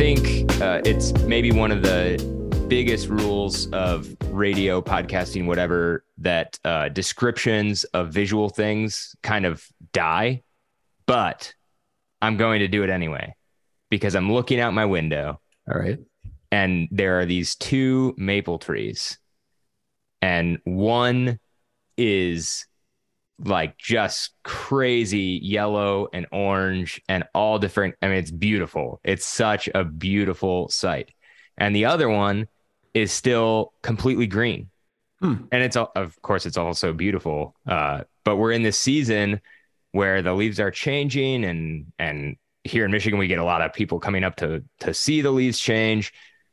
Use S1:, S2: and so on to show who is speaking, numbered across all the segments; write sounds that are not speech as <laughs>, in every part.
S1: think uh, it's maybe one of the biggest rules of radio, podcasting, whatever, that uh, descriptions of visual things kind of die. But I'm going to do it anyway because I'm looking out my window.
S2: All right.
S1: And there are these two maple trees. And one is like just crazy yellow and orange and all different. I mean, it's beautiful. It's such a beautiful sight. And the other one is still completely green.
S2: Hmm.
S1: And it's, of course, it's also beautiful. Uh, but we're in this season where the leaves are changing and, and here in Michigan, we get a lot of people coming up to, to see the leaves change.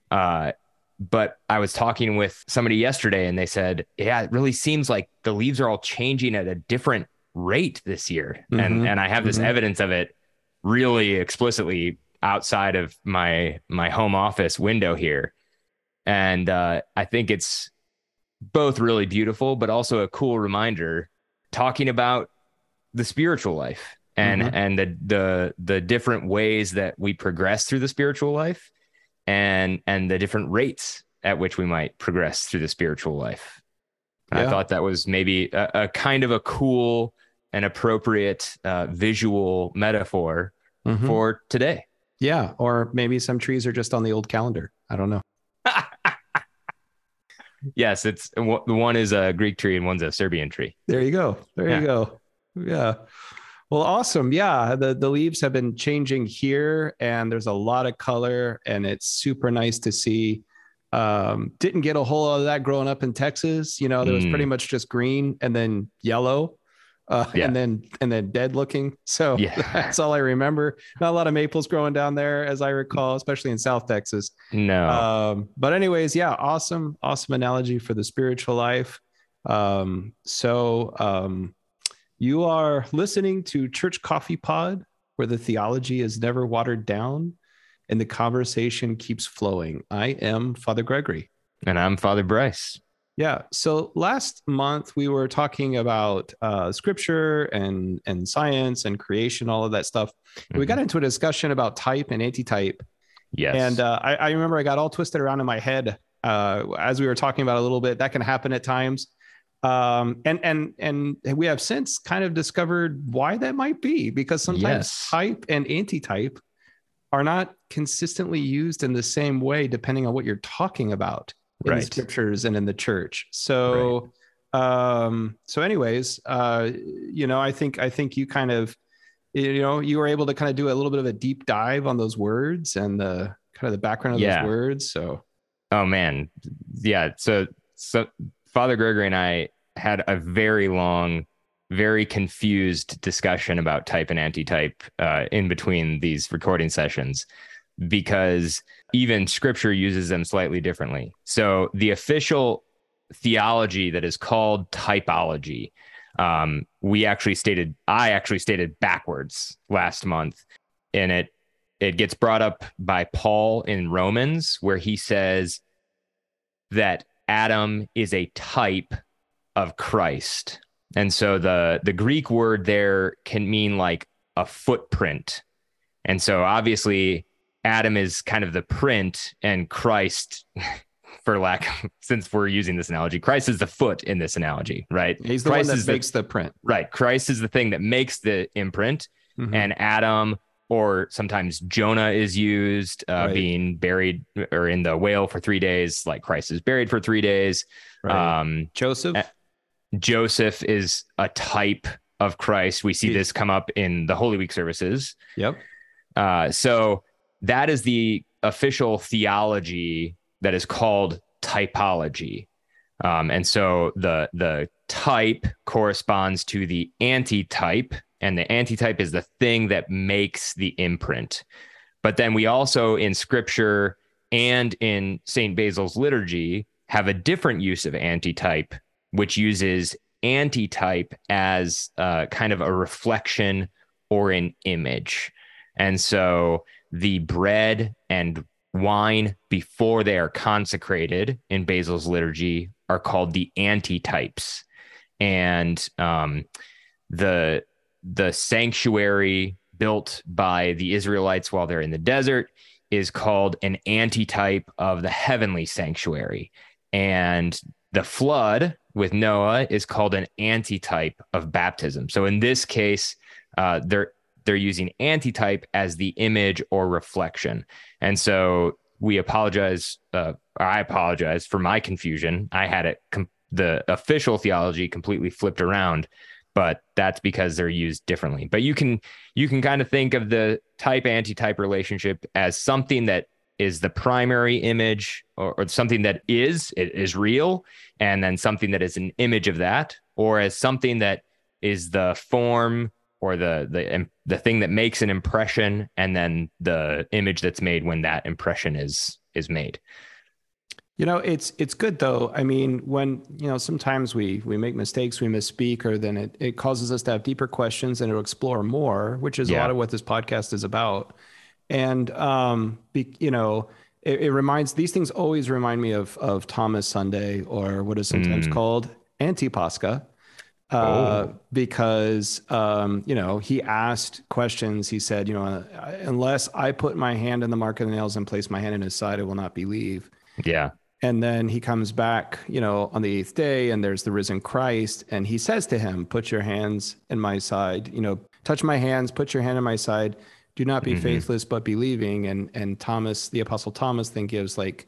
S1: Uh, but I was talking with somebody yesterday and they said, yeah, it really seems like the leaves are all changing at a different rate this year.
S2: Mhm.
S1: And, and I have this
S2: Mhm.
S1: evidence of it really explicitly outside of my, my home office window here. And uh, I think it's both really beautiful, but also a cool reminder talking about the spiritual life and
S2: Mhm.
S1: and the the the different ways that we progress through the spiritual life and and the different rates at which we might progress through the spiritual life. And I thought that was maybe a, a kind of a cool and appropriate uh, visual metaphor
S2: Mhm.
S1: for today.
S2: yeah. Or maybe some trees are just on the old calendar. I don't know. <laughs>
S1: Yes, it's the one is a Greek tree and one's a Serbian tree.
S2: There you go. There
S1: Yeah.
S2: you go. Yeah. Well, awesome. Yeah. The the leaves have been changing here and there's a lot of color and it's super nice to see. Um, didn't get a whole lot of that growing up in Texas. You know, there was pretty
S1: Mm.
S2: much just green and then yellow. Uh,
S1: Yeah.
S2: and then and then dead looking. So <laughs>
S1: Yeah.
S2: that's all I remember. Not a lot of maples growing down there, as I recall, especially in South Texas.
S1: No.
S2: Um, but anyways, yeah, awesome, awesome analogy for the spiritual life. Um, so um, you are listening to Church Coffee Pod, where the theology is never watered down and the conversation keeps flowing. I am Father Gregory.
S1: and I'm Father Bryce.
S2: Yeah. So last month we were talking about uh, scripture and and science and creation, all of that stuff. We
S1: Mhm.
S2: got into a discussion about type and antitype.
S1: yes.
S2: And uh, I, I remember I got all twisted around in my head uh, as we were talking about a little bit. That can happen at times. Um, and and and we have since kind of discovered why that might be because sometimes
S1: Yes.
S2: type and antitype are not consistently used in the same way depending on what you're talking about in the scriptures and in the church. So um so anyways uh you know i think i think you kind of you know you were able to kind of do a little bit of a deep dive on those words and the kind of the background of
S1: Yeah.
S2: those words so
S1: Oh man, yeah. So so Father Gregory and I had a very long, very confused discussion about type and antitype uh, in between these recording sessions because even Scripture uses them slightly differently. So the official theology that is called typology. Um, we actually stated, I actually stated backwards last month, and it it gets brought up by Paul in Romans, where he says that Adam is a type of Christ. And so the the Greek word there can mean like a footprint. And so obviously Adam is kind of the print and Christ <laughs> for lack of, <laughs> since we're using this analogy, Christ is the foot in this analogy, right?
S2: he's the
S1: Christ
S2: one that
S1: the-
S2: makes the, print
S1: Right. Christ is the thing that makes the imprint
S2: Mhm.
S1: and Adam or sometimes Jonah is used uh,
S2: Right.
S1: being buried or in the whale for three days, like Christ is buried for three days.
S2: Right.
S1: Um,
S2: joseph
S1: uh, Joseph is a type of Christ. We see
S2: He-
S1: this come up in the Holy Week services.
S2: yep
S1: Uh, so that is the official theology that is called typology. Um, and so the the type corresponds to the antitype, and the antitype is the thing that makes the imprint. But then we also in scripture and in St. Basil's liturgy have a different use of antitype, which uses antitype as uh, kind of a reflection or an image. And so the bread and wine before they are consecrated in Basil's liturgy are called the antitypes. And um, the the sanctuary built by the Israelites while they're in the desert is called an antitype of the heavenly sanctuary. And the flood with Noah is called an antitype of baptism. So in this case, uh, they're they're using antitype as the image or reflection. And so we apologize. Uh, I apologize for my confusion. I had it com- the official theology completely flipped around but that's because they're used differently. But you can you can kind of think of the type antitype relationship as something that is the primary image or, or, something that is it is real and then something that is an image of that or as something that is the form or the the the thing that makes an impression and then the image that's made when that impression is is made
S2: you know, it's it's good though. I mean, when you know sometimes we we make mistakes, we misspeak, or then it, it causes us to have deeper questions and to explore more, which is yeah. a lot of what this podcast is about. And um, be, you know, it, it, reminds these things always remind me of of Thomas Sunday or what is sometimes mm. called Antipascha. Uh, oh. because um, you know he asked questions. He said, you know, unless I put my hand in the mark of the nails and place my hand in his side, I will not believe.
S1: Yeah
S2: and then he comes back you know on the eighth day and there's the risen christ. And he says to him put your hands in my side you know touch my hands put your hand in my side. Do not be mm-hmm. faithless but believing. And and thomas the apostle thomas then gives like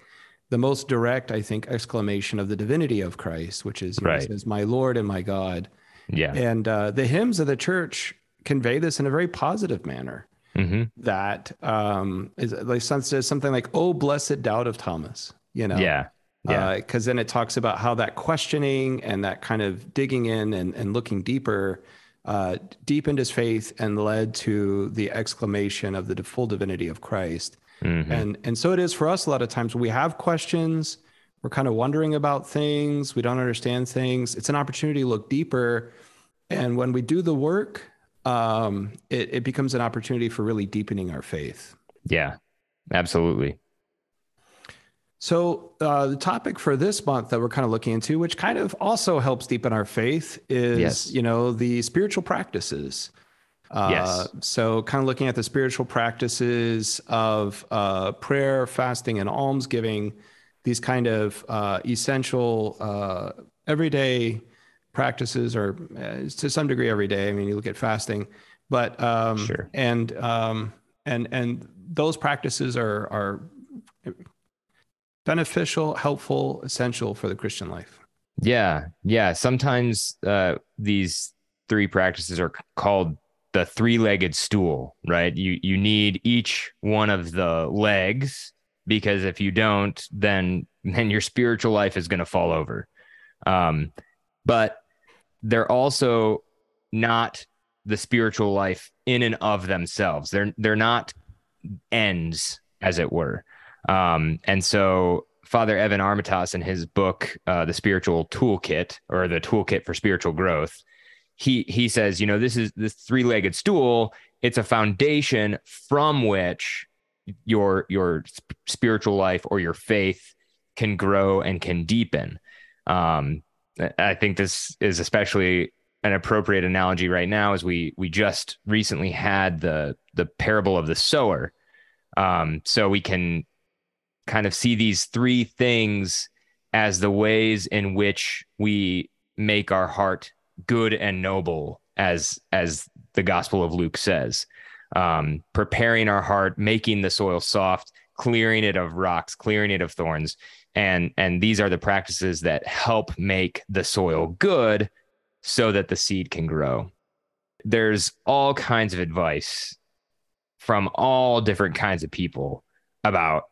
S2: the most direct i think exclamation of the divinity of christ which is right. says my lord and my god.
S1: Yeah.
S2: And uh, the hymns of the church convey this in a very positive manner. Mm-hmm. that um is like says something like oh blessed doubt of thomas you know?
S1: Yeah.
S2: Yeah. Because uh, then it talks about how that questioning and that kind of digging in and, and looking deeper uh, deepened his faith and led to the exclamation of the full divinity of Christ. Mm-hmm. And and so it is for us a lot of times we have questions, we're kind of wondering about things, we don't understand things. It's an opportunity to look deeper. And when we do the work, um, it, it becomes an opportunity for really deepening our faith.
S1: Yeah, absolutely.
S2: So, uh, the topic for this month that we're kind of looking into, which kind of also helps deepen our faith, is yes. you know the spiritual practices. Uh, yes. So, kind of looking at the spiritual practices of uh, prayer, fasting, and almsgiving, these kind of uh, essential uh, everyday practices, or uh, to some degree every day. I mean, you look at fasting, but um, sure. and um, and and those practices are are beneficial, helpful, essential for the Christian life.
S1: Yeah. Yeah. Sometimes uh, these three practices are called the three-legged stool, right? You you need each one of the legs because if you don't, then <laughs> then your spiritual life is going to fall over. Um, but they're also not the spiritual life in and of themselves. They're they're not ends, as it were. Um, and so Father Evan Armatas in his book, uh, The Spiritual Toolkit or the Toolkit for Spiritual Growth, he he says, you know, this is this three-legged stool. It's a foundation from which your your spiritual life or your faith can grow and can deepen. Um, I think this is especially an appropriate analogy right now as we we just recently had the the parable of the sower. Um, so we can kind of see these three things as the ways in which we make our heart good and noble as as the gospel of luke says. Um, preparing our heart making the soil soft clearing it of rocks clearing it of thorns. And and these are the practices that help make the soil good so that the seed can grow. There's all kinds of advice from all different kinds of people about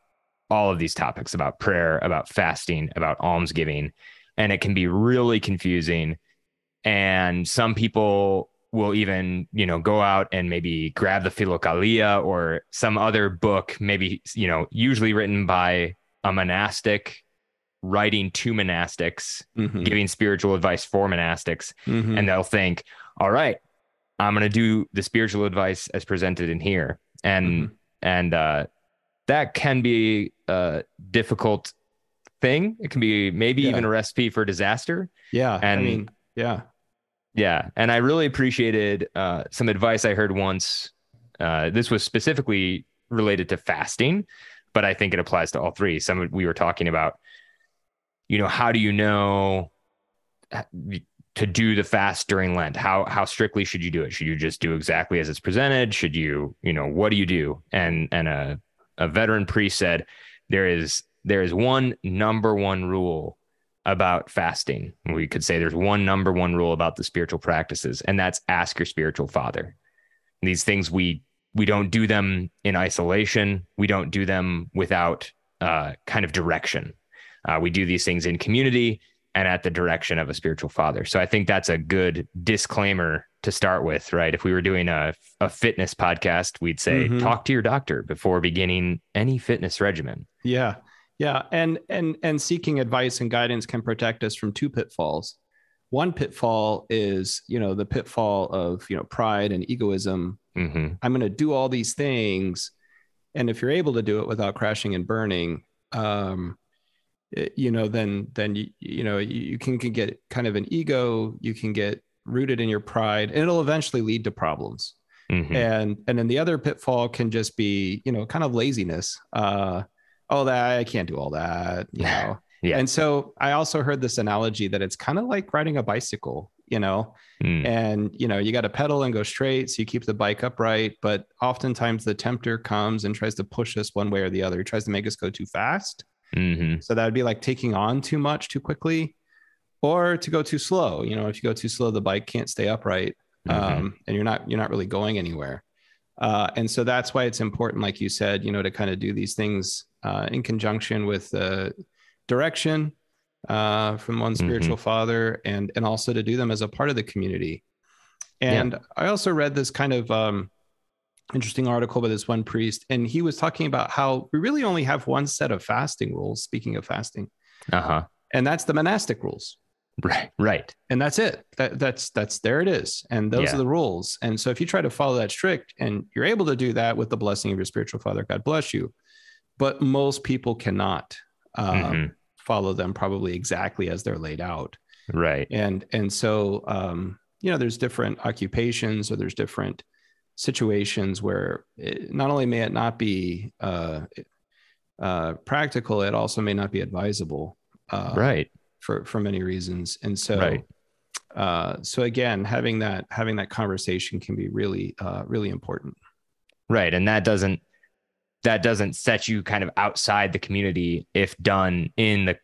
S1: all of these topics about prayer, about fasting, about almsgiving, and it can be really confusing. And some people will even, you know, go out and maybe grab the Philokalia or some other book, maybe, you know, usually written by a monastic writing to monastics, mm-hmm. giving spiritual advice for monastics. Mm-hmm. And they'll think, all right, I'm going to do the spiritual advice as presented in here. And, mm-hmm. and, uh, that can be a difficult thing. It can be maybe yeah. even a recipe for disaster.
S2: Yeah.
S1: And
S2: I mean, yeah.
S1: Yeah. And I really appreciated uh, some advice I heard once. Uh, this was specifically related to fasting, but I think it applies to all three. Some we were talking about, you know, how do you know to do the fast during Lent? How how strictly should you do it? Should you just do exactly as it's presented? Should you, you know, what do you do? And and a a veteran priest said there is there is one number one rule about fasting. We could say there's one number one rule about the spiritual practices, and that's ask your spiritual father. These things we we don't do them in isolation. We don't do them without uh, kind of direction. Uh, we do these things in community and at the direction of a spiritual father. So I think that's a good disclaimer to start with, right? If we were doing a, a fitness podcast, we'd say mm-hmm. talk to your doctor before beginning any fitness regimen.
S2: Yeah. Yeah. And and and seeking advice and guidance can protect us from two pitfalls. One pitfall is, you know, the pitfall of, you know, pride and egoism. Mm-hmm. I'm going to do all these things. And if you're able to do it without crashing and burning, um, it, you know, then, then, you, you know, you, you can, can get kind of an ego, you can get rooted in your pride and it'll eventually lead to problems. Mm-hmm. And, and then the other pitfall can just be, you know, kind of laziness. Uh, oh, that I can't do all that, you <laughs> know. Yeah. And so I also heard this analogy that it's kind of like riding a bicycle, you know, mm. and you know, you got to pedal and go straight so you keep the bike upright. But oftentimes the tempter comes and tries to push us one way or the other. He tries to make us go too fast. Mm-hmm. So that would be like taking on too much too quickly or to go too slow. You know, if you go too slow, the bike can't stay upright mm-hmm. um, and you're not, you're not really going anywhere. Uh, and so that's why it's important, like you said, you know, to kind of do these things uh, in conjunction with uh, direction uh, from one spiritual mm-hmm. father and and also to do them as a part of the community and yeah. i also read this kind of um, interesting article by this one priest and he was talking about how we really only have one set of fasting rules speaking of fasting uh-huh and that's the monastic rules
S1: right right
S2: and that's it that, that's that's there it is and those yeah. are the rules and so if you try to follow that strict and you're able to do that with the blessing of your spiritual father god bless you but most people cannot um, mm-hmm. follow them probably exactly as they're laid out.
S1: Right.
S2: And and so um, you know, there's different occupations or there's different situations where it, not only may it not be uh, uh, practical, it also may not be advisable.
S1: Uh, right.
S2: For for many reasons, and so. Right. Uh, so again, having that having that conversation can be really uh, really important.
S1: Right, and that doesn't that doesn't set you kind of outside the community if done in the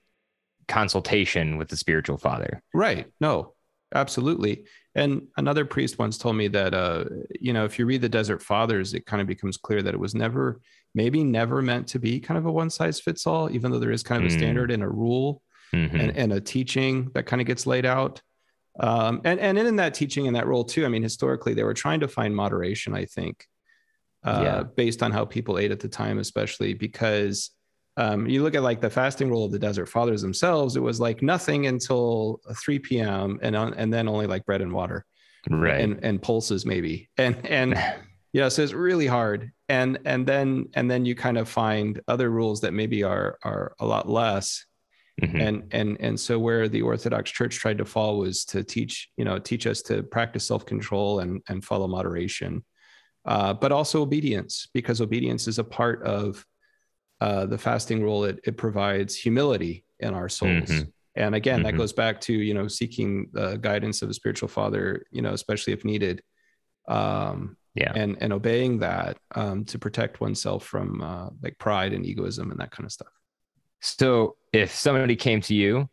S1: consultation with the spiritual father.
S2: Right. No, absolutely. And another priest once told me that, uh, you know, if you read the Desert Fathers, it kind of becomes clear that it was never, maybe never meant to be kind of a one size fits all, even though there is kind of a mm. standard and a rule mm-hmm. and, and a teaching that kind of gets laid out. Um, and, and in that teaching and that role too, I mean, historically, they were trying to find moderation, I think uh, yeah. based on how people ate at the time, especially because um, you look at like the fasting rule of the Desert Fathers themselves, it was like nothing until 3 p.m. and and then only like bread and water,
S1: right?
S2: And and pulses maybe, and and <laughs> yeah, so it's really hard. And and then and then you kind of find other rules that maybe are are a lot less. Mm-hmm. And and and so where the Orthodox Church tried to fall was to teach you know teach us to practice self control and and follow moderation uh, but also obedience, because obedience is a part of uh, the fasting rule. It, it provides humility in our souls. Mm-hmm. And again, mm-hmm. that goes back to, you know, seeking the guidance of a spiritual father, you know, especially if needed. Um, yeah. And, and obeying that um, to protect oneself from uh, like pride and egoism and that kind of stuff.
S1: So if somebody came to you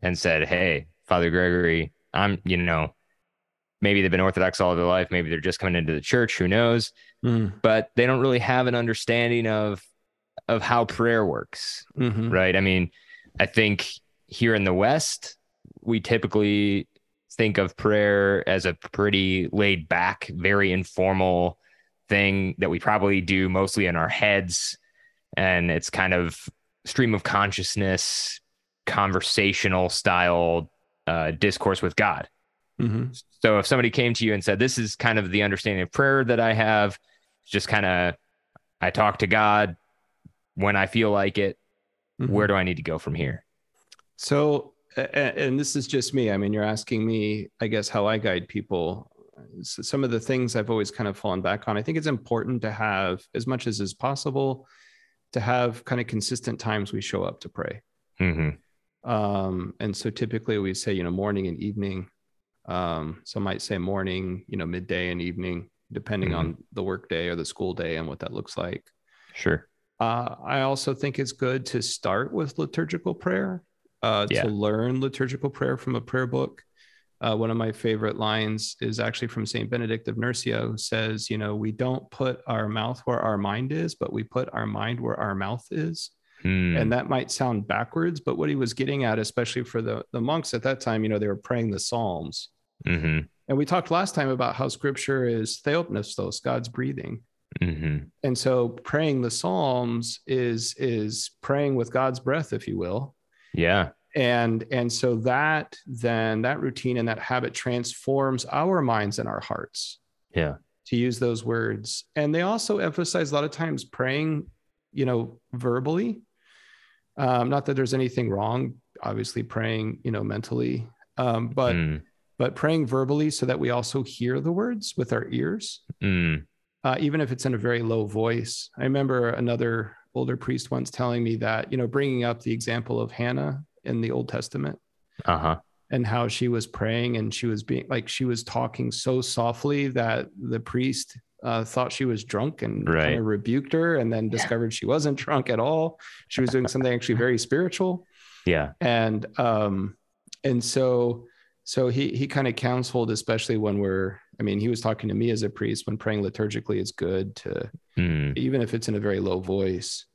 S1: and said, Hey, Father Gregory, I'm, you know, maybe they've been Orthodox all their life. Maybe they're just coming into the church. Who knows? Mm. But they don't really have an understanding of of how prayer works, mm-hmm. right? I mean, I think here in the West, we typically think of prayer as a pretty laid back, very informal thing that we probably do mostly in our heads, and it's kind of stream of consciousness, conversational style uh, discourse with God. Mm-hmm. So if somebody came to you and said, "This is kind of the understanding of prayer that I have," just kind of I talk to God when I feel like it. Mm-hmm. Where do I need to go from here?
S2: So, and this is just me. I mean, you're asking me, I guess, how I guide people. some of the things I've always kind of fallen back on. I think it's important to have as much as is possible to have kind of consistent times we show up to pray.
S1: Mm-hmm.
S2: Um, and so typically we say, you know, morning and evening. Um, some might say morning, you know, midday and evening, depending
S1: Mhm.
S2: on the work day or the school day and what that looks like.
S1: Sure.
S2: Uh, I also think it's good to start with liturgical prayer, uh,
S1: Yeah.
S2: to learn liturgical prayer from a prayer book. Uh, one of my favorite lines is actually from St. Benedict of Nursia, who says, You know, we don't put our mouth where our mind is, but we put our mind where our mouth is.
S1: Mm,
S2: And that might sound backwards, but what he was getting at, especially for the, the monks at that time, you know, they were praying the Psalms.
S1: mhm,
S2: And we talked last time about how scripture is theopneustos, God's breathing
S1: mhm.
S2: and so praying the psalms is is praying with god's breath if you will
S1: Yeah.
S2: And and so that then that routine and that habit transforms our minds and our hearts.
S1: Yeah.
S2: to use those words. And they also emphasize a lot of times praying you know verbally. Um, not that there's anything wrong obviously praying you know mentally. Um, but
S1: Mm,
S2: but praying verbally so that we also hear the words with our ears.
S1: Mm,
S2: uh, even if it's in a very low voice. I remember another older priest once telling me that, you know, bringing up the example of Hannah in the Old Testament
S1: uh-huh.
S2: and how she was praying and she was being like, she was talking so softly that the priest uh, thought she was drunk and
S1: Right.
S2: kind of rebuked her and then discovered she wasn't drunk at all. She was doing something actually very spiritual
S1: Yeah.
S2: and um and so so he he kind of counseled especially when we're i mean he was talking to me as a priest when praying liturgically is good to
S1: Mm,
S2: even if it's in a very low voice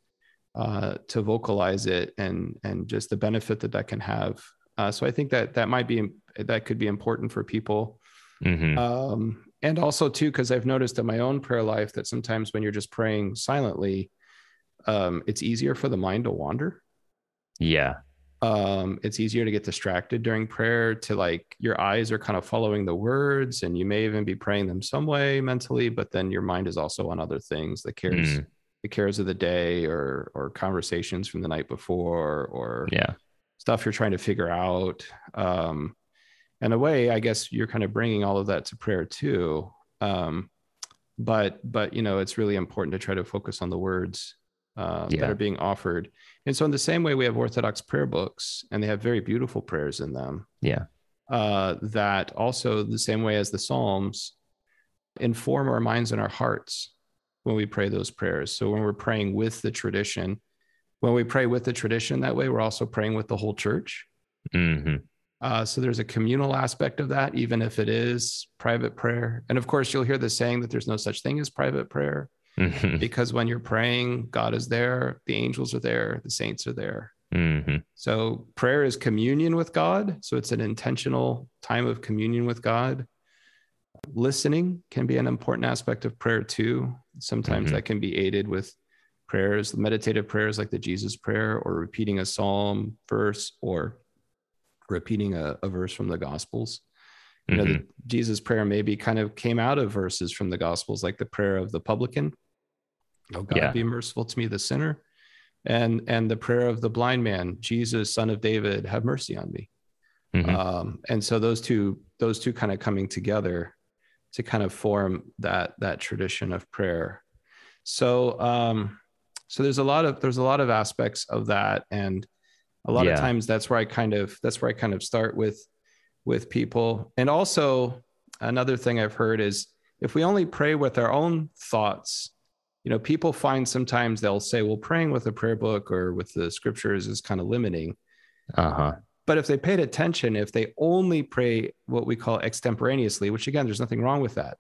S2: uh to vocalize it and and just the benefit that that can have uh so i think that that might be that could be important for people
S1: mhm.
S2: um and also too because i've noticed in my own prayer life that sometimes when you're just praying silently um it's easier for the mind to wander
S1: Yeah.
S2: um it's easier to get distracted during prayer to like your eyes are kind of following the words and you may even be praying them some way mentally but then your mind is also on other things the cares
S1: Mm,
S2: the cares of the day or or conversations from the night before or
S1: yeah.
S2: stuff you're trying to figure out um in a way i guess you're kind of bringing all of that to prayer too um but but you know it's really important to try to focus on the words uh,
S1: Yeah.
S2: that are being offered and so in the same way we have orthodox prayer books and they have very beautiful prayers in them
S1: Yeah.
S2: uh, that also the same way as the psalms inform our minds and our hearts when we pray those prayers. So when we're praying with the tradition when we pray with the tradition that way we're also praying with the whole church.
S1: Hmm
S2: uh, so there's a communal aspect of that even if it is private prayer. And of course you'll hear the saying that there's no such thing as private prayer
S1: hmm
S2: because when you're praying god is there the angels are there the saints are there.
S1: Hmm
S2: so prayer is communion with God. So it's an intentional time of communion with God. Listening can be an important aspect of prayer too. Sometimes
S1: Mhm.
S2: that can be aided with prayers, meditative prayers like the Jesus prayer, or repeating a psalm verse, or repeating a, a verse from the Gospels. You know, the Jesus prayer maybe kind of came out of verses from the Gospels, like the prayer of the publican. Oh God,
S1: Yeah.
S2: be merciful to me, the sinner and and the prayer of the blind man jesus son of david have mercy on me
S1: Mhm.
S2: um and so those two those two kind of coming together to kind of form that that tradition of prayer so um so there's a lot of there's a lot of aspects of that and a lot
S1: Yeah.
S2: of times that's where i kind of that's where i kind of start with with people and also another thing i've heard is if we only pray with our own thoughts you know people find sometimes they'll say well praying with a prayer book or with the scriptures is kind of limiting
S1: uh-huh.
S2: But if they paid attention if they only pray what we call extemporaneously which again there's nothing wrong with that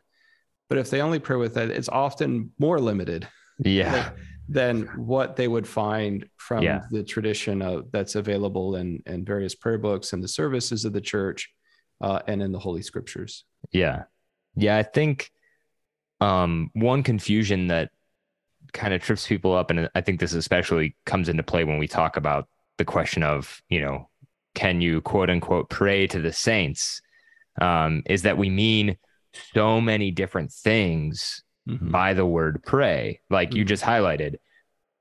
S2: but if they only pray with that it's often more limited
S1: Yeah.
S2: than what they would find from
S1: Yeah.
S2: the tradition of, that's available in, in various prayer books and the services of the church uh, and in the holy scriptures
S1: Yeah. Yeah. I think um, one confusion that kind of trips people up, and I think this especially comes into play when we talk about the question of, you know, can you quote unquote pray to the saints? Um, is that we mean so many different things by the word pray, like you
S2: Mhm.
S1: just highlighted.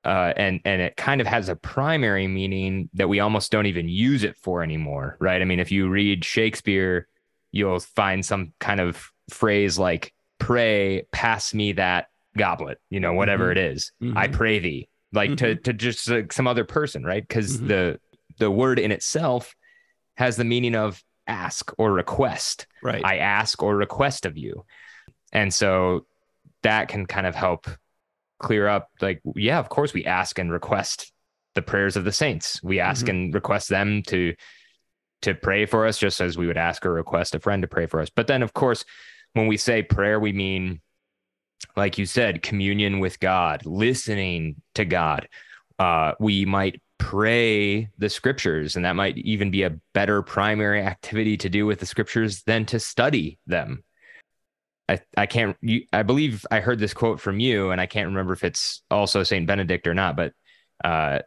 S1: Uh, and and it kind of has a primary meaning that we almost don't even use it for anymore, right? I mean, if you read Shakespeare, you'll find some kind of phrase like pray pass me that goblet you know whatever
S2: Mhm.
S1: it is. I pray thee like to
S2: Mm-hmm.
S1: to just like some other person right because
S2: Mhm.
S1: the the word in itself has the meaning of ask or request.
S2: Right.
S1: i ask or request of you. And so that can kind of help clear up like yeah of course we ask and request the prayers of the saints. We ask
S2: Mhm.
S1: and request them to to pray for us just as we would ask or request a friend to pray for us. But then of course when we say prayer we mean like you said communion with god listening to god. Uh, we might pray the scriptures and that might even be a better primary activity to do with the scriptures than to study them i, I can't you, i believe i heard this quote from you and i can't remember if it's also saint benedict or not but uh,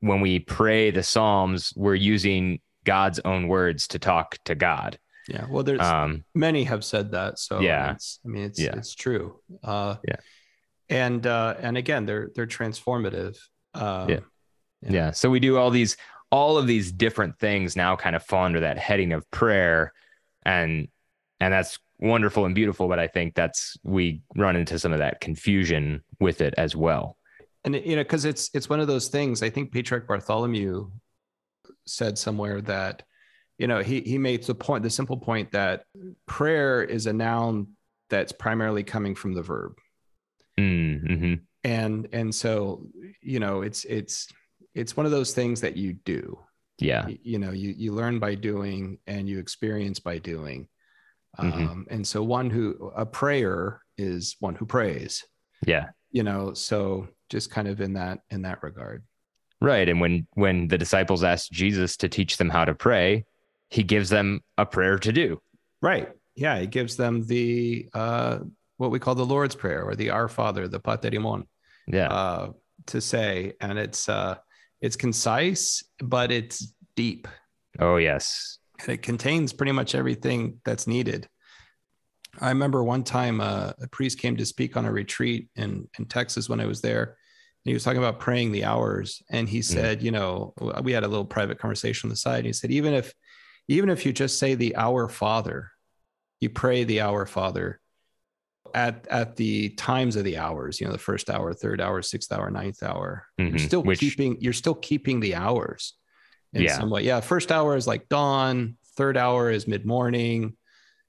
S1: when we pray the psalms we're using god's own words to talk to god
S2: yeah. Well, there's
S1: um,
S2: many have said that. So
S1: Yeah.
S2: it's, I mean, it's
S1: Yeah.
S2: it's true. Uh,
S1: Yeah.
S2: And uh, and again, they're they're transformative. Um,
S1: Yeah.
S2: Yeah.
S1: yeah so we do all these all of these different things now kind of fall under that heading of prayer and and that's wonderful and beautiful but i think that's we run into some of that confusion with it as well
S2: and you know because it's it's one of those things i think patriarch bartholomew said somewhere that you know he he made the point the simple point that prayer is a noun that's primarily coming from the verb
S1: mm-hmm.
S2: and and so you know it's it's it's one of those things that you do.
S1: Yeah.
S2: Y- you know you you learn by doing and you experience by doing.
S1: Mhm.
S2: um and so one who a prayer is one who prays.
S1: Yeah.
S2: You know so just kind of in that in that regard.
S1: Right. And when when the disciples asked jesus to teach them how to pray he gives them a prayer to do.
S2: Right. Yeah. He gives them the uh what we call the lord's prayer or the our father the paterimon
S1: yeah.
S2: uh to say. And it's uh it's concise but it's deep
S1: oh yes
S2: and it contains pretty much everything that's needed. I remember one time uh, a priest came to speak on a retreat in, in Texas when I was there. And he was talking about praying the hours. And he said, you know, we had a little private conversation on the side. And he said, even if even if you just say the Our Father, you pray the Our Father at at the times of the hours, you know, the first hour, third hour, sixth hour, ninth hour.
S1: Mhm.
S2: You're still
S1: Which-
S2: keeping you're still keeping the hours in
S1: Yeah.
S2: some way. Yeah. First hour is like dawn, third hour is mid-morning,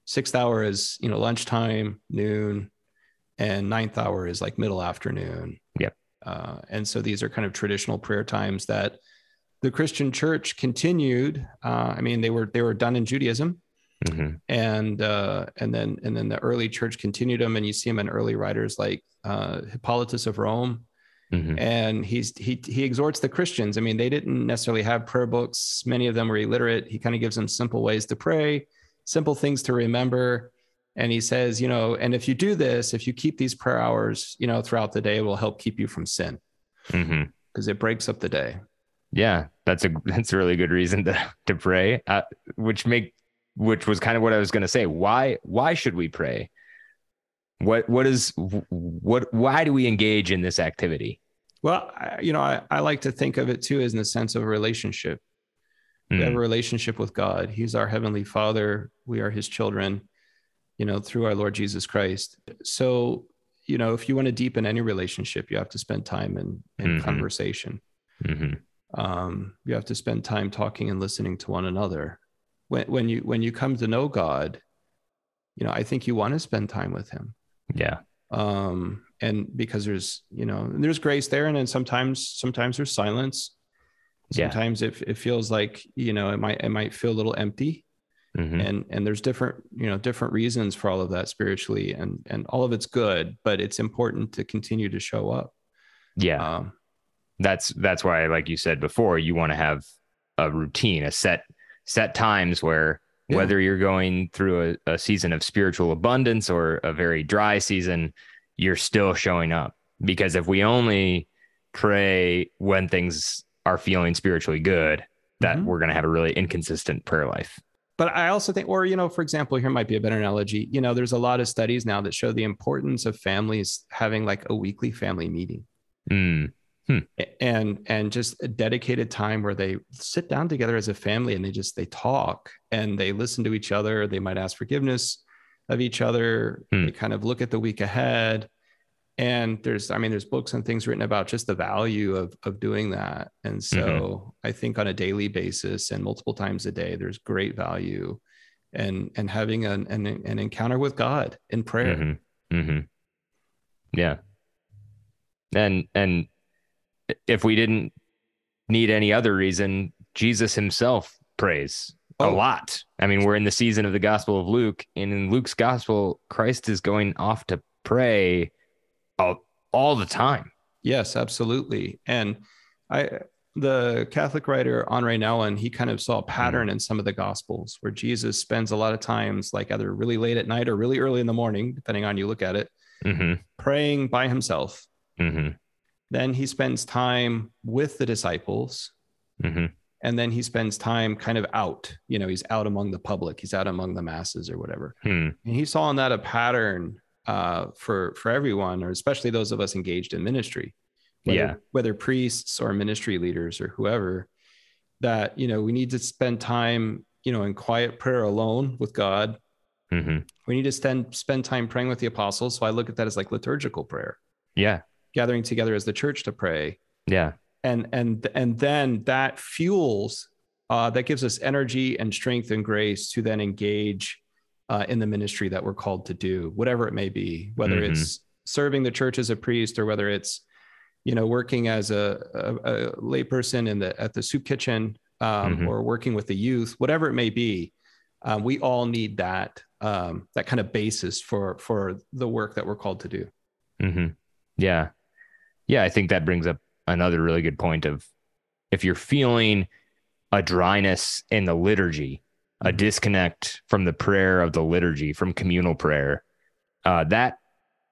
S2: sixth hour is you know lunchtime, noon, and ninth hour is like middle afternoon.
S1: Yep.
S2: Uh, and so these are kind of traditional prayer times that the Christian church continued. Uh, I mean, they were they were done in Judaism,
S1: Mhm.
S2: and uh, and then and then the early church continued them, and you see them in early writers like uh, Hippolytus of Rome,
S1: Mhm.
S2: and he's he he exhorts the Christians. I mean, they didn't necessarily have prayer books. Many of them were illiterate. He kind of gives them simple ways to pray, simple things to remember. And he says, you know, and if you do this, if you keep these prayer hours, you know, throughout the day, it will help keep you from sin
S1: Mhm.
S2: because it breaks up the day.
S1: yeah that's a <laughs> that's a really good reason to to pray uh, which make which was kind of what i was going to say why why should we pray what what is what why do we engage in this activity
S2: Well, I, you know, I, I like to think of it too as in the sense of a relationship. We have a
S1: Mm,
S2: relationship with God. He's our heavenly Father. We are His children, you know, through our Lord Jesus Christ. So, you know, if you want to deepen any relationship, you have to spend time in, in
S1: Mhm.
S2: conversation.
S1: mhm.
S2: Um, you have to spend time talking and listening to one another. When, when you when you come to know God, you know, I think you want to spend time with Him.
S1: Yeah.
S2: Um and because there's you know there's grace there and then sometimes sometimes there's silence.
S1: Yeah.
S2: sometimes it, it feels like you know it might it might feel a little empty.
S1: Mhm.
S2: and and there's different you know different reasons for all of that spiritually and and all of it's good but it's important to continue to show up.
S1: Yeah.
S2: Um
S1: that's that's why like you said before you want to have a routine a set set times where
S2: Yeah.
S1: whether you're going through a, a season of spiritual abundance or a very dry season you're still showing up. Because if we only pray when things are feeling spiritually good that
S2: Mhm.
S1: we're going to have a really inconsistent prayer life.
S2: But i also think or you know for example here might be a better analogy. You know there's a lot of studies now that show the importance of families having like a weekly family meeting.
S1: Mm,
S2: and and just a dedicated time where they sit down together as a family and they just they talk and they listen to each other they might ask forgiveness of each other.
S1: Hmm.
S2: They kind of look at the week ahead. And there's, I mean, there's books and things written about just the value of of doing that. And so
S1: Mm-hmm.
S2: I think on a daily basis and multiple times a day, there's great value and and having an an, an encounter with God in prayer.
S1: Mhm. Mhm. Yeah. And and if we didn't need any other reason, Jesus himself prays a
S2: Oh.
S1: lot. I mean, we're in the season of the Gospel of Luke, and in Luke's Gospel, Christ is going off to pray all, all the time.
S2: Yes, absolutely. And I the Catholic writer Henri Nouwen, he kind of saw a pattern in some of the gospels where Jesus spends a lot of times like either really late at night or really early in the morning, depending on you look at it,
S1: hmm
S2: praying by himself.
S1: hmm
S2: Then he spends time with the disciples,
S1: hmm
S2: and then he spends time kind of out. You know, he's out among the public, he's out among the masses or whatever.
S1: Hmm.
S2: And he saw in that a pattern uh, for for everyone, or especially those of us engaged in ministry, whether,
S1: Yeah.
S2: whether priests or ministry leaders or whoever, that you know we need to spend time, you know, in quiet prayer alone with God.
S1: hmm
S2: We need to spend spend time praying with the apostles. So I look at that as like liturgical prayer,
S1: Yeah.
S2: Gathering together as the church to pray,
S1: Yeah.
S2: and and and then that fuels uh, that gives us energy and strength and grace to then engage uh, in the ministry that we're called to do whatever it may be whether
S1: Mhm.
S2: it's serving the church as a priest or whether it's you know working as a, a, a layperson in the at the soup kitchen um,
S1: Mhm.
S2: or working with the youth whatever it may be um, we all need that um, that kind of basis for for the work that we're called to do
S1: hmm Yeah. Yeah. I think that brings up another really good point of if you're feeling a dryness in the liturgy, a
S2: Mhm.
S1: disconnect from the prayer of the liturgy, from communal prayer, uh, that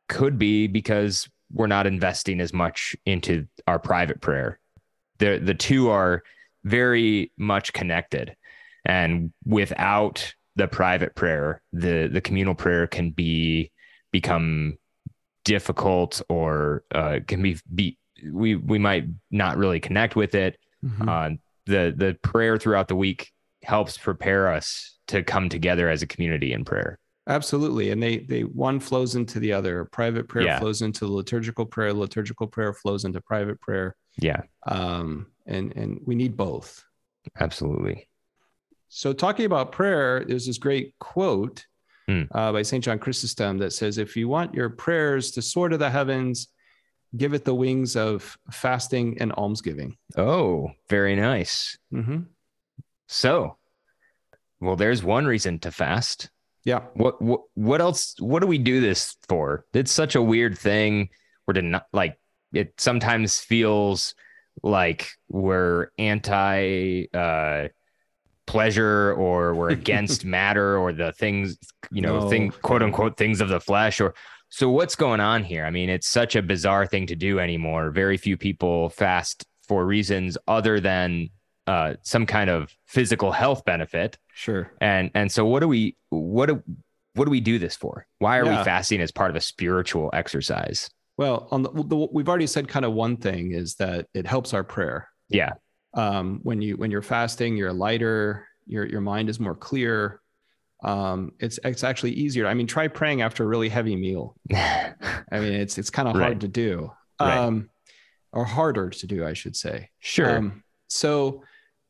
S1: could be because we're not investing as much into our private prayer. The, the two are very much connected. And without the private prayer, the, the communal prayer can be become difficult or uh, can be, be we we might not really connect with it. Uh, the the prayer throughout the week helps prepare us to come together as a community in prayer.
S2: Absolutely. And they they one flows into the other. Private prayer
S1: Yeah.
S2: flows into liturgical prayer. Liturgical prayer flows into private prayer.
S1: Yeah,
S2: Um, and and we need both.
S1: absolutely.
S2: So talking about prayer, there's this great quote
S1: Hmm.
S2: uh, by St. John Chrysostom that says, if you want your prayers to soar to the heavens, give it the wings of fasting and almsgiving.
S1: Oh, very nice.
S2: Mhm.
S1: So, well, there's one reason to fast.
S2: Yeah.
S1: What what what else? What do we do this for? It's such a weird thing. We're not like it. Sometimes feels like we're anti uh, pleasure or we're <laughs> against matter or the things you know
S2: No.
S1: thing quote unquote things of the flesh or so what's going on here? I mean, it's such a bizarre thing to do anymore. Very few people fast for reasons other than uh, some kind of physical health benefit.
S2: Sure.
S1: And and so what do we what do what do we do this for? Why are
S2: Yeah.
S1: we fasting as part of a spiritual exercise?
S2: Well, on the, the we've already said kind of one thing is that it helps our prayer.
S1: Yeah.
S2: Um, when you when you're fasting, you're lighter, your your mind is more clear. Um, it's it's actually easier. I mean, try praying after a really heavy meal. <laughs> I mean, it's it's kind of
S1: Right.
S2: hard to do,
S1: Right.
S2: um, or harder to do, I should say.
S1: sure.
S2: Um, so,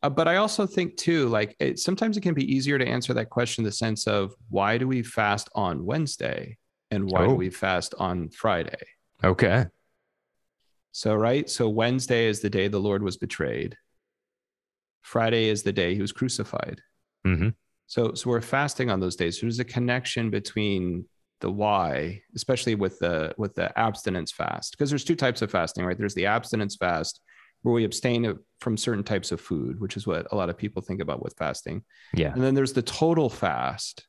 S2: uh, but I also think too, like it, sometimes it can be easier to answer that question in the sense of why do we fast on Wednesday and why
S1: Oh.
S2: do we fast on Friday?
S1: okay.
S2: So, right. So, Wednesday is the day the Lord was betrayed. Friday is the day he was crucified.
S1: hmm
S2: So, so we're fasting on those days. So there's a connection between the why, especially with the with the abstinence fast, because there's two types of fasting, right? There's the abstinence fast where we abstain from certain types of food, which is what a lot of people think about with fasting.
S1: Yeah.
S2: And then there's the total fast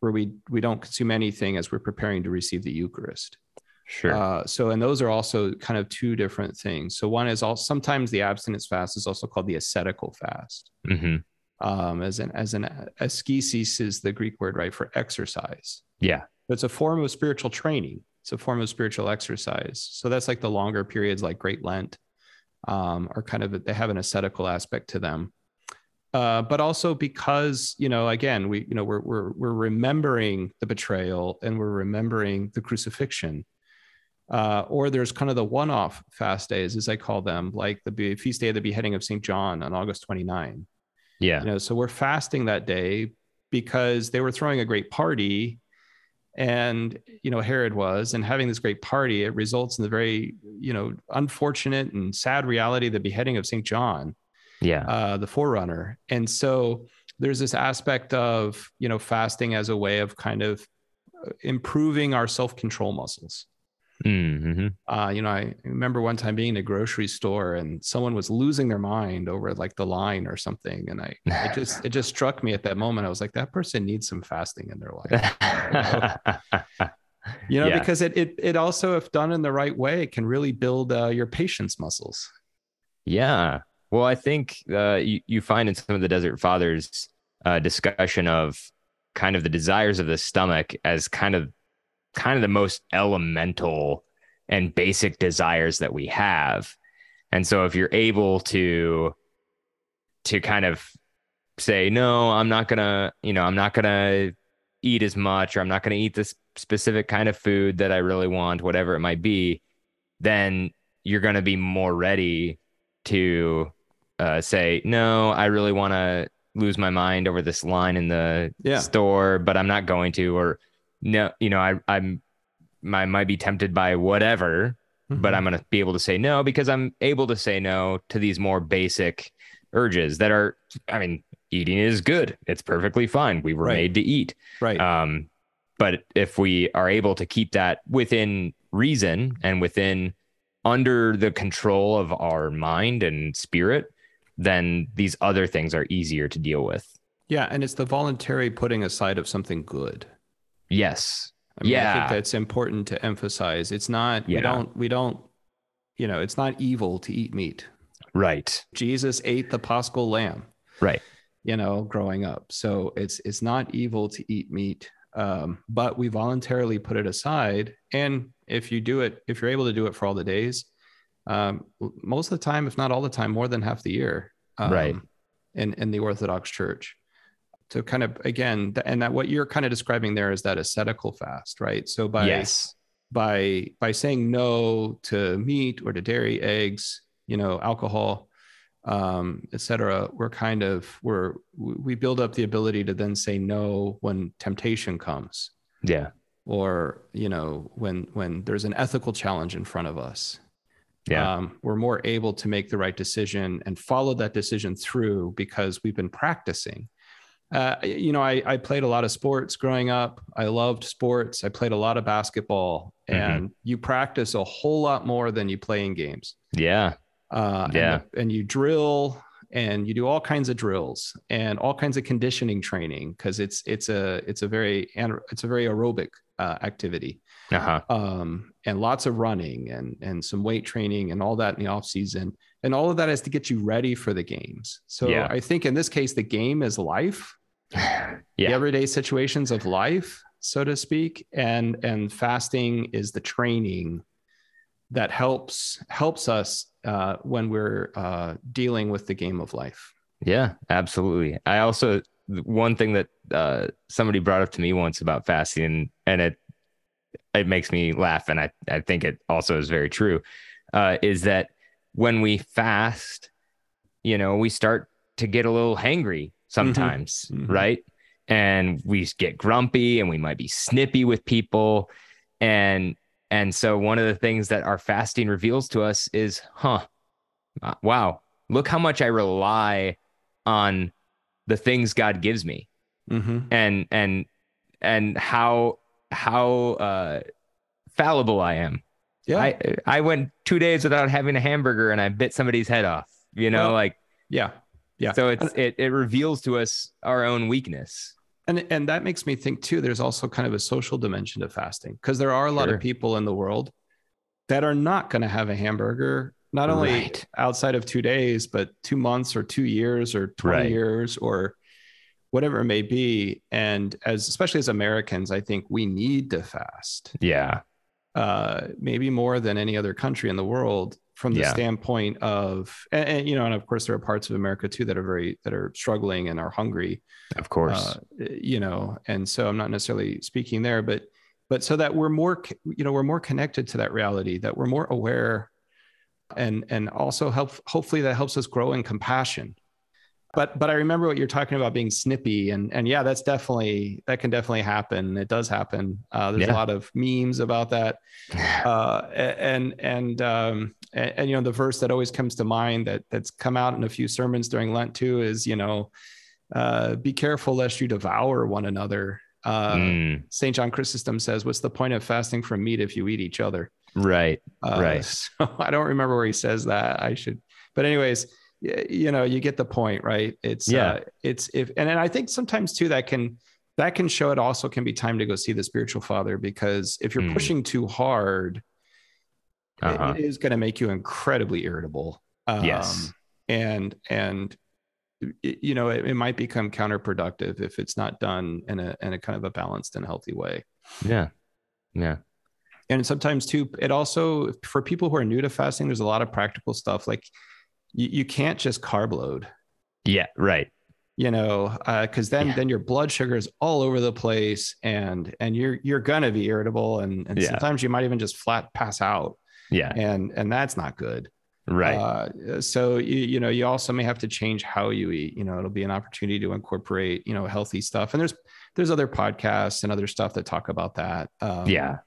S2: where we we don't consume anything as we're preparing to receive the Eucharist.
S1: Sure.
S2: Uh, so, and those are also kind of two different things. So, one is all sometimes the abstinence fast is also called the ascetical fast,
S1: hmm
S2: um, as an as an ascesis is the Greek word, right, for exercise.
S1: Yeah.
S2: But it's a form of spiritual training. It's a form of spiritual exercise. So that's like the longer periods, like Great Lent, um, are kind of they have an ascetical aspect to them. uh, but also because you know again we you know we're we're we're remembering the betrayal and we're remembering the crucifixion uh, or there's kind of the one-off fast days as i call them like the feast day of the beheading of st john on august 29
S1: yeah.
S2: You know so we're fasting that day because they were throwing a great party and you know herod was and having this great party it results in the very you know unfortunate and sad reality the beheading of st john
S1: yeah.
S2: uh, the forerunner. And so there's this aspect of you know fasting as a way of kind of uh, improving our self-control muscles
S1: mm-hmm.
S2: uh, you know i remember one time being in a grocery store and someone was losing their mind over like the line or something and i it just it just struck me at that moment i was like that person needs some fasting in their life you know <laughs>
S1: Yeah.
S2: because it, it it also if done in the right way it can really build uh, your patience muscles
S1: Yeah. Well, I think uh, you, you find in some of the Desert Fathers uh, discussion of kind of the desires of the stomach as kind of kind of the most elemental and basic desires that we have. And so if you're able to to kind of say, no, I'm not gonna, you know, I'm not gonna eat as much or I'm not gonna eat this specific kind of food that I really want, whatever it might be, then you're gonna be more ready to uh, say, no, I really want to lose my mind over this line in the
S2: Yeah.
S1: store, but I'm not going to, or no, you know, I, I'm, I might be tempted by whatever, but I'm going to be able to say no because I'm able to say no to these more basic urges that are, I mean, eating is good. It's perfectly fine. We were
S2: Right.
S1: made to eat.
S2: right
S1: Um, but if we are able to keep that within reason and within under the control of our mind and spirit, then these other things are easier to deal with.
S2: Yeah, and it's the voluntary putting aside of something good.
S1: Yes.
S2: I mean, I think that's important to emphasize. It's not we don't we don't you know, it's not evil to eat meat.
S1: Right.
S2: Jesus ate the paschal lamb,
S1: Right.
S2: you know, growing up. So it's it's not evil to eat meat. Um, but we voluntarily put it aside. And if you do it, if you're able to do it for all the days, um, most of the time, if not all the time, more than half the year, um,
S1: Right.
S2: in in the Orthodox Church. To kind of again, and that what you're kind of describing there is that ascetical fast, right? So by
S1: yes.
S2: by by saying no to meat or to dairy, eggs, you know, alcohol, um, et cetera, we're kind of we're we build up the ability to then say no when temptation comes,
S1: Yeah.
S2: or you know, when when there's an ethical challenge in front of us.
S1: Yeah.
S2: Um, we're more able to make the right decision and follow that decision through because we've been practicing. Uh, you know, I, I played a lot of sports growing up. I loved sports. I played a lot of basketball,
S1: Mhm.
S2: and you practice a whole lot more than you play in games.
S1: yeah.
S2: Uh, and
S1: Yeah.
S2: the- and, you drill and you do all kinds of drills and all kinds of conditioning training because it's it's a it's a very it's a very aerobic uh, activity
S1: Uh huh.
S2: um, and lots of running and and some weight training and all that in the off season and all of that is to get you ready for the games so
S1: Yeah.
S2: i think in this case the game is life <sighs> the everyday situations of life so to speak and and fasting is the training that helps helps us uh, when we're uh, dealing with the game of life
S1: Yeah, absolutely. I also one thing that uh, somebody brought up to me once about fasting, and it it makes me laugh, and I I think it also is very true, uh, is that when we fast, you know, we start to get a little hangry sometimes,
S2: Mhm.
S1: right? And we get grumpy, and we might be snippy with people, and and so one of the things that our fasting reveals to us is, huh, uh, wow, look how much I rely on the things God gives me
S2: mm-hmm.
S1: and and and how how uh fallible I am.
S2: yeah
S1: I I went 2 days without having a hamburger and I bit somebody's head off. You know,
S2: Well,
S1: like
S2: yeah yeah
S1: so it's it it reveals to us our own weakness.
S2: And and that makes me think too. There's also kind of a social dimension to fasting because there are a lot
S1: Sure.
S2: of people in the world that are not going to have a hamburger, not only
S1: Right.
S2: outside of two days, but two months or two years or twenty
S1: Right.
S2: years or whatever it may be. And as especially as Americans, I think we need to fast,
S1: Yeah.
S2: uh, maybe more than any other country in the world. From the
S1: Yeah.
S2: standpoint of and, and, you know and of course there are parts of america too that are very that are struggling and are hungry
S1: Of course.
S2: uh, you know and so i'm not necessarily speaking there but but so that we're more you know we're more connected to that reality that we're more aware and and also help hopefully that helps us grow in compassion but but i remember what you're talking about being snippy and and yeah that's definitely that can definitely happen it does happen uh, there's
S1: Yeah.
S2: a lot of memes about that uh, and and um, and, and you know the verse that always comes to mind that that's come out in a few sermons during Lent too is you know uh, be careful lest you devour one another. Uh,
S1: Mm,
S2: Saint John Chrysostom says, "What's the point of fasting from meat if you eat each other?"
S1: right.
S2: Uh,
S1: Right. <laughs>
S2: So I don't remember where he says that. I should, but anyways, you know, you get the point, right? It's
S1: Yeah.
S2: uh, it's if and, and I think sometimes too that can that can show it also can be time to go see the spiritual father because if you're
S1: Mm.
S2: pushing too hard,
S1: Uh-huh.
S2: it is going to make you incredibly irritable. Um,
S1: Yes.
S2: and and you know it, it might become counterproductive if it's not done in a in a kind of a balanced and healthy way
S1: Yeah. Yeah.
S2: and sometimes too it also for people who are new to fasting there's a lot of practical stuff like you, you can't just carb load
S1: Yeah. Right.
S2: you know because then
S1: Yeah.
S2: then your blood sugar is all over the place and and you're you're gonna be irritable and and
S1: Yeah.
S2: sometimes you might even just flat pass out
S1: Yeah.
S2: and and that's not good
S1: Right.
S2: uh, so you, you know you also may have to change how you eat you know it'll be an opportunity to incorporate you know healthy stuff and there's there's other podcasts and other stuff that talk about that um,
S1: yeah.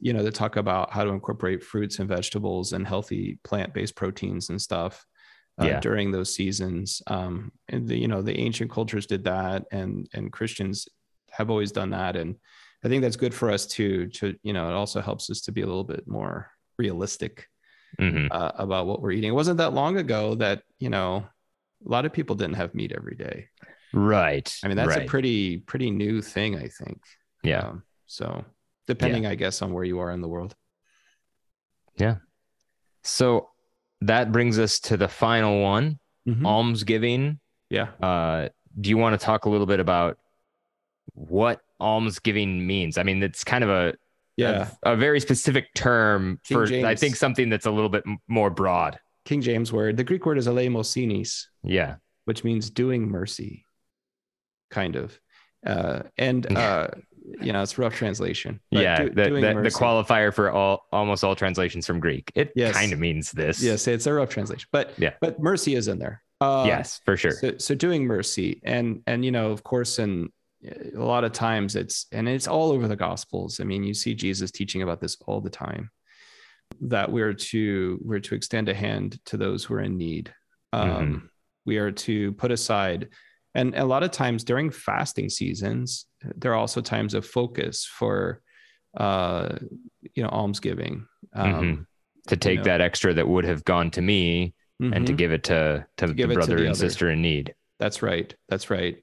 S2: you know, that talk about how to incorporate fruits and vegetables and healthy plant-based proteins and stuff uh,
S1: Yeah.
S2: during those seasons. Um, and the, you know, the ancient cultures did that, and and Christians have always done that, and I think that's good for us too. To you know, it also helps us to be a little bit more realistic
S1: hmm
S2: uh, about what we're eating. It wasn't that long ago that you know a lot of people didn't have meat every day.
S1: Right.
S2: I mean, that's
S1: right.
S2: a pretty pretty new thing, I think.
S1: yeah.
S2: Um, so depending, I guess, on where you are in the world. Yeah.
S1: So that brings us to the final one,
S2: Mhm.
S1: almsgiving.
S2: Yeah.
S1: Uh, do you want to talk a little bit about what almsgiving means? I mean, it's kind of a
S2: Yeah.
S1: a, a very specific term
S2: King
S1: for I think something that's a little bit more broad.
S2: King James word. The Greek word is eleemosinis,
S1: Yeah.
S2: which means doing mercy, kind of. Uh, and <laughs> uh, you know, it's rough translation.
S1: yeah.
S2: do-
S1: the, the, the qualifier for all almost all translations from Greek. It
S2: Yes.
S1: kind of means this.
S2: Yes, it's a rough translation, but
S1: Yeah.
S2: but mercy is in there. Uh,
S1: yes, for sure.
S2: So, so doing mercy, and and you know, of course, and a lot of times it's and it's all over the Gospels. I mean, you see Jesus teaching about this all the time. That we're to we're to extend a hand to those who are in need. Um,
S1: Mhm.
S2: We are to put aside, and a lot of times during fasting seasons, there are also times of focus for, uh, you know, almsgiving. Um,
S1: Mhm. to take
S2: know.
S1: that extra that would have gone to me and to
S2: mhm.
S1: give it to to,
S2: give
S1: the
S2: it to
S1: brother
S2: the
S1: and sister in need.
S2: That's right. That's right.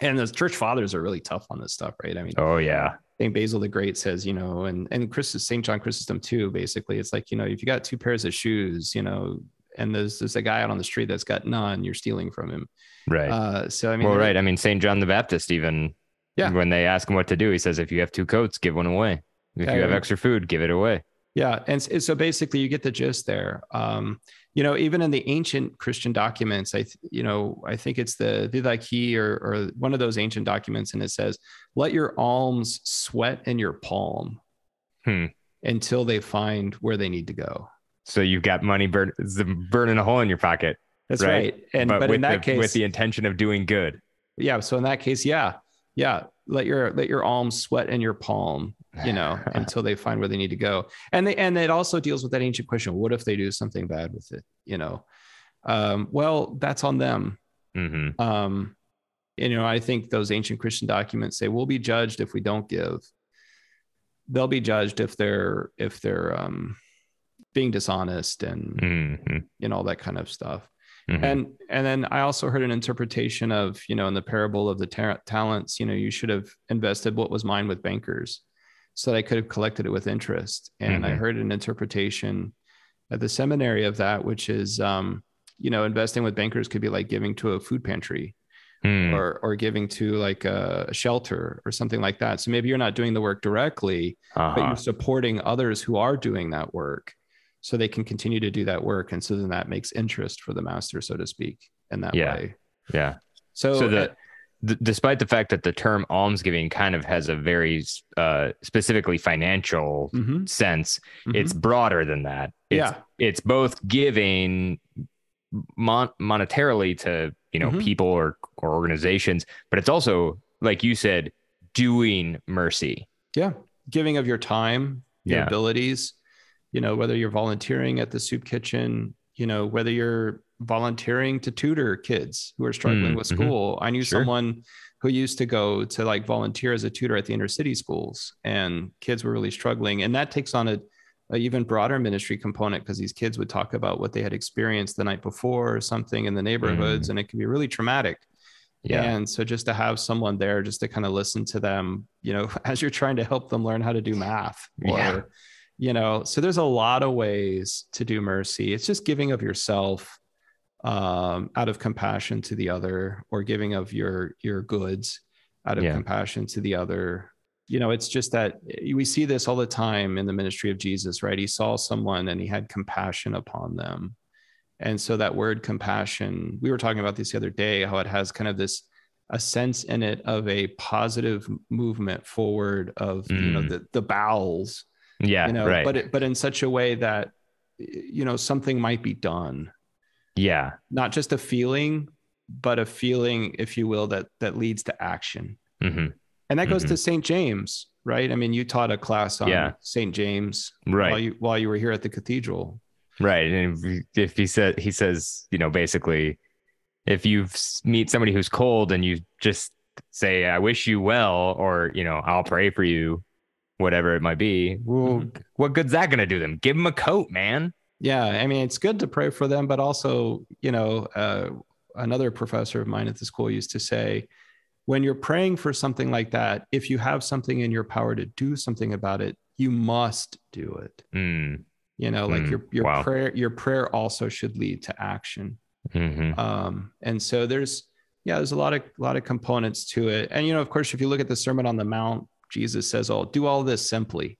S2: And the church fathers are really tough on this stuff, right? I mean,
S1: Oh yeah.
S2: St. Basil the Great says, you know, and and Chris St. John Chrysostom too. Basically, it's like you know, if you got two pairs of shoes, you know, and there's there's a guy out on the street that's got none, you're stealing from him.
S1: Right.
S2: Uh, so I mean,
S1: well, right. I mean, St. John the Baptist, even
S2: Yeah.
S1: when they ask him what to do, he says, if you have two coats, give one away. If you have extra food, give it away.
S2: Yeah, and so basically, you get the gist there. Um, you know, even in the ancient Christian documents, I, th- you know, I think it's the Didache or or one of those ancient documents, and it says, "Let your alms sweat in your palm
S1: Hmm.
S2: until they find where they need to go."
S1: So you've got money burn, burning a hole in your pocket,
S2: That's
S1: Right.
S2: right. And but,
S1: with
S2: in that
S1: the,
S2: case,
S1: with the intention of doing good.
S2: yeah. So in that case, yeah, yeah. Let your let your alms sweat in your palm, you know, <laughs> until they find where they need to go. And they and it also deals with that ancient question: What if they do something bad with it? You know, um, well, that's on them.
S1: hmm
S2: Um, you know, I think those ancient Christian documents say we'll be judged if we don't give. They'll be judged if they're if they're um, being dishonest and
S1: hmm
S2: you know all that kind of stuff.
S1: hmm
S2: And and then I also heard an interpretation of you know in the parable of the ta- talents, you know, you should have invested what was mine with bankers, so that I could have collected it with interest. And I
S1: Mhm.
S2: heard an interpretation at the seminary of that, which is um, you know investing with bankers could be like giving to a food pantry
S1: Hmm.
S2: or or giving to like a, shelter or something like that. So maybe you're not doing the work directly, but
S1: Uh-huh.
S2: you're supporting others who are doing that work. So they can continue to do that work and so then that makes interest for the master so to speak in that
S1: Yeah.
S2: way
S1: Yeah.
S2: so,
S1: So
S2: uh,
S1: the, d- despite the fact that the term almsgiving kind of has a very uh, specifically financial
S2: mhm,
S1: sense,
S2: mhm.
S1: it's broader than that. It's,
S2: yeah
S1: it's both giving mon- monetarily to you know
S2: Mhm.
S1: people or or organizations, but it's also like you said, doing mercy.
S2: yeah giving of your time your
S1: Yeah.
S2: abilities you know whether you're volunteering at the soup kitchen you know whether you're volunteering to tutor kids who are struggling
S1: Mm,
S2: with
S1: mhm.
S2: school i knew
S1: Sure.
S2: someone who used to go to like volunteer as a tutor at the inner city schools and kids were really struggling and that takes on a, a even broader ministry component because these kids would talk about what they had experienced the night before or something in the neighborhoods and it can be really traumatic
S1: Yeah.
S2: and so just to have someone there just to kind of listen to them, you know, <laughs> as you're trying to help them learn how to do math or,
S1: Yeah.
S2: You know, so there's a lot of ways to do mercy. It's just giving of yourself um, out of compassion to the other or giving of your, your goods out of
S1: Yeah.
S2: compassion to the other. You know, it's just that we see this all the time in the ministry of Jesus, right? He saw someone and he had compassion upon them. And so that word compassion, we were talking about this the other day, how it has kind of this a sense in it of a positive movement forward of you know
S1: Mm.
S2: the the bowels,
S1: yeah.
S2: you know,
S1: right.
S2: but it, but in such a way that you know something might be done,
S1: yeah.
S2: not just a feeling, but a feeling, if you will, that that leads to action.
S1: hmm
S2: And that goes
S1: Mhm.
S2: to St. James, right? I mean, you taught a class on
S1: Yeah.
S2: St. James
S1: Right.
S2: while you while you were here at the cathedral.
S1: Right. And if, he- said, he says, you know, basically, if you meet somebody who's cold and you just say, I wish you well, or, you know, I'll pray for you, whatever it might be, well,
S2: Mhm.
S1: what good's that going to do them? Give them a coat, man.
S2: Yeah, I mean, it's good to pray for them, but also, you know, uh, another professor of mine at the school used to say, when you're praying for something like that, if you have something in your power to do something about it, you must do it.
S1: Mm,
S2: You know, like
S1: Mm,
S2: your your
S1: wow.
S2: prayer, your prayer also should lead to action.
S1: hmm
S2: Um, and so there's, yeah, there's a lot of a lot of components to it. And you know, of course, if you look at the Sermon on the Mount, Jesus says, "Oh, do all this simply."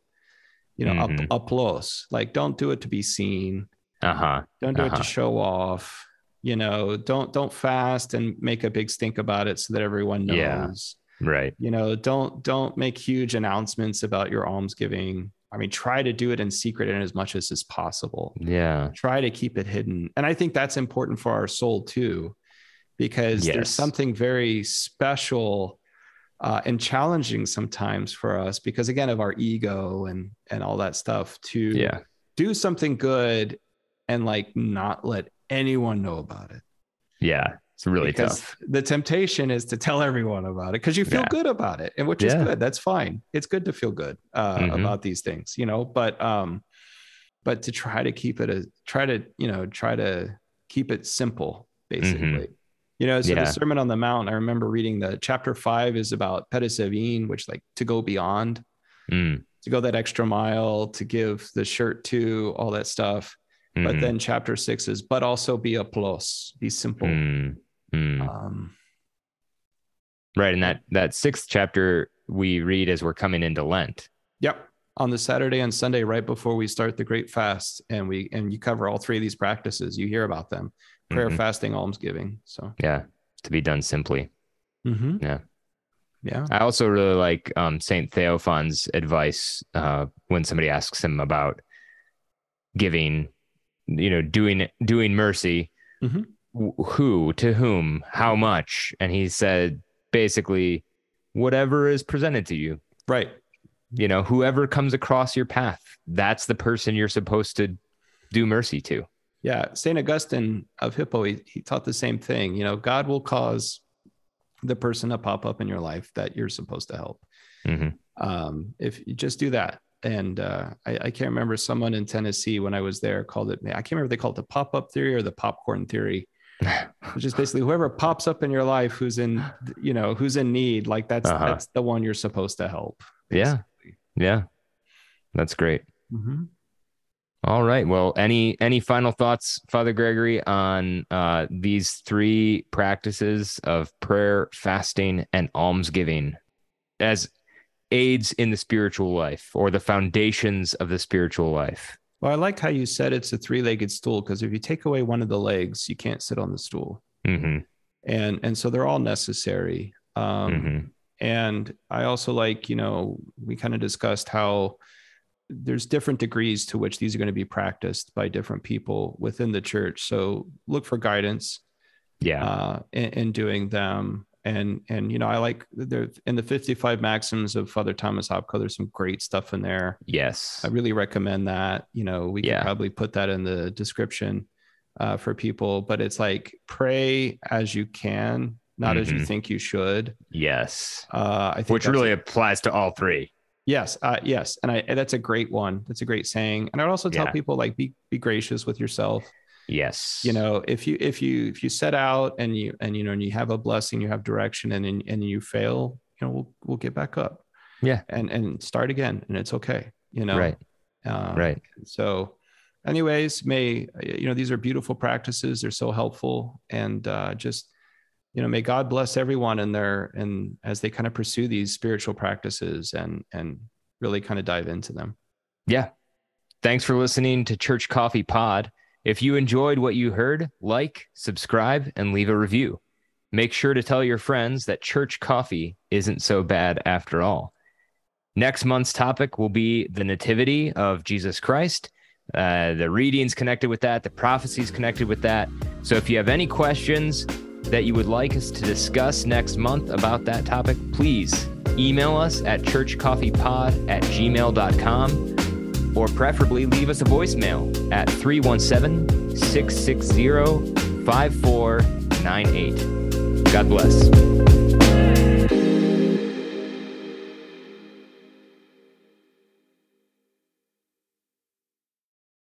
S2: You know,
S1: Mhm.
S2: up, applause. Like, don't do it to be seen
S1: Uh huh.
S2: don't do it
S1: Uh-huh.
S2: to show off you know don't don't fast and make a big stink about it so that everyone knows
S1: Yeah. Right.
S2: you know don't don't make huge announcements about your almsgiving i mean try to do it in secret and as much as is possible
S1: Yeah.
S2: try to keep it hidden and i think that's important for our soul too because
S1: Yes.
S2: there's something very special uh, and challenging sometimes for us because again of our ego and and all that stuff to
S1: Yeah.
S2: do something good and like not let anyone know about it.
S1: Yeah. It's really
S2: because
S1: tough.
S2: the temptation is to tell everyone about it because you feel
S1: Yeah.
S2: good about it, and which is good. That's fine. It's good to feel good uh,
S1: Mhm.
S2: about these things, you know. But um, but to try to keep it a try to you know try to keep it simple, basically. You know, so
S1: Mm-hmm. Yeah.
S2: the Sermon on the Mount. I remember reading the chapter five is about pedicevine, which like to go beyond,
S1: Mm,
S2: to go that extra mile, to give the shirt to all that stuff. But
S1: mhm,
S2: then chapter six is, but also be haplous, be simple.
S1: mm, mm.
S2: Um,
S1: Right. And that, that sixth chapter we read as we're coming into Lent.
S2: yep. On the Saturday and Sunday, right before we start the Great Fast, and we and you cover all three of these practices. You hear about them: prayer,
S1: Mhm.
S2: fasting, almsgiving. So,
S1: Yeah. To be done simply.
S2: Mhm.
S1: Yeah.
S2: yeah,
S1: I also really like um, Saint Theophan's advice uh, when somebody asks him about giving, you know, doing doing mercy.
S2: Mhm.
S1: Wh- Who to whom? How much? And he said basically, whatever is presented to you.
S2: right.
S1: You know, whoever comes across your path, that's the person you're supposed to do mercy to.
S2: Yeah, Saint Augustine of Hippo, he, he taught the same thing. You know, God will cause the person to pop up in your life that you're supposed to help.
S1: Mhm.
S2: Um, if you just do that. And uh, I, I can't remember someone in Tennessee when I was there called it. I can't remember if they called it the pop up theory or the popcorn theory. <laughs> which is basically whoever pops up in your life who's in you know who's in need like that's
S1: Uh-huh.
S2: that's the one you're supposed to help
S1: Yeah.
S2: basically.
S1: Yeah. That's great.
S2: Mhm.
S1: All right. Well, any any final thoughts, Father Gregory, on uh, these three practices of prayer, fasting, and almsgiving as aids in the spiritual life or the foundations of the spiritual life?
S2: Well, I like how you said it's a three-legged stool because if you take away one of the legs, you can't sit on the stool.
S1: hmm
S2: And and so they're all necessary. Um,
S1: hmm
S2: And I also like, you know, we kind of discussed how there's different degrees to which these are going to be practiced by different people within the church. So look for guidance
S1: Yeah.
S2: uh, in, in doing them. And and you know, I like there in the 55 maxims of Father Thomas Hopko. There's some great stuff in there.
S1: yes.
S2: I really recommend that. You know, we
S1: Yeah.
S2: can probably put that in the description uh, for people. But it's like pray as you can, not as you
S1: Mhm.
S2: think you should.
S1: Yes.
S2: Uh, I think
S1: Which really applies to all three.
S2: Yes, uh, yes, and I that's a great one. That's a great saying. And I'd also tell
S1: Yeah.
S2: people like be be gracious with yourself.
S1: Yes.
S2: You know, if you if you if you set out and you and you know and you have a blessing, you have direction, and and, and you fail, you know, we'll we'll get back up.
S1: Yeah.
S2: and and start again, and it's okay. You know,
S1: Right.
S2: Uh,
S1: Right.
S2: So, anyways, may you know these are beautiful practices. They're so helpful, and uh, just you know, may God bless everyone in their and as they kind of pursue these spiritual practices and and really kind of dive into them.
S1: Yeah. Thanks for listening to Church Coffee Pod. If you enjoyed what you heard, like, subscribe, and leave a review. Make sure to tell your friends that church coffee isn't so bad after all. Next month's topic will be the Nativity of Jesus Christ. Uh, the readings connected with that, the prophecies connected with that. So if you have any questions that you would like us to discuss next month about that topic, please email us at churchcoffeepod at gmail.com or preferably leave us a voicemail at 317 660 5498. God bless.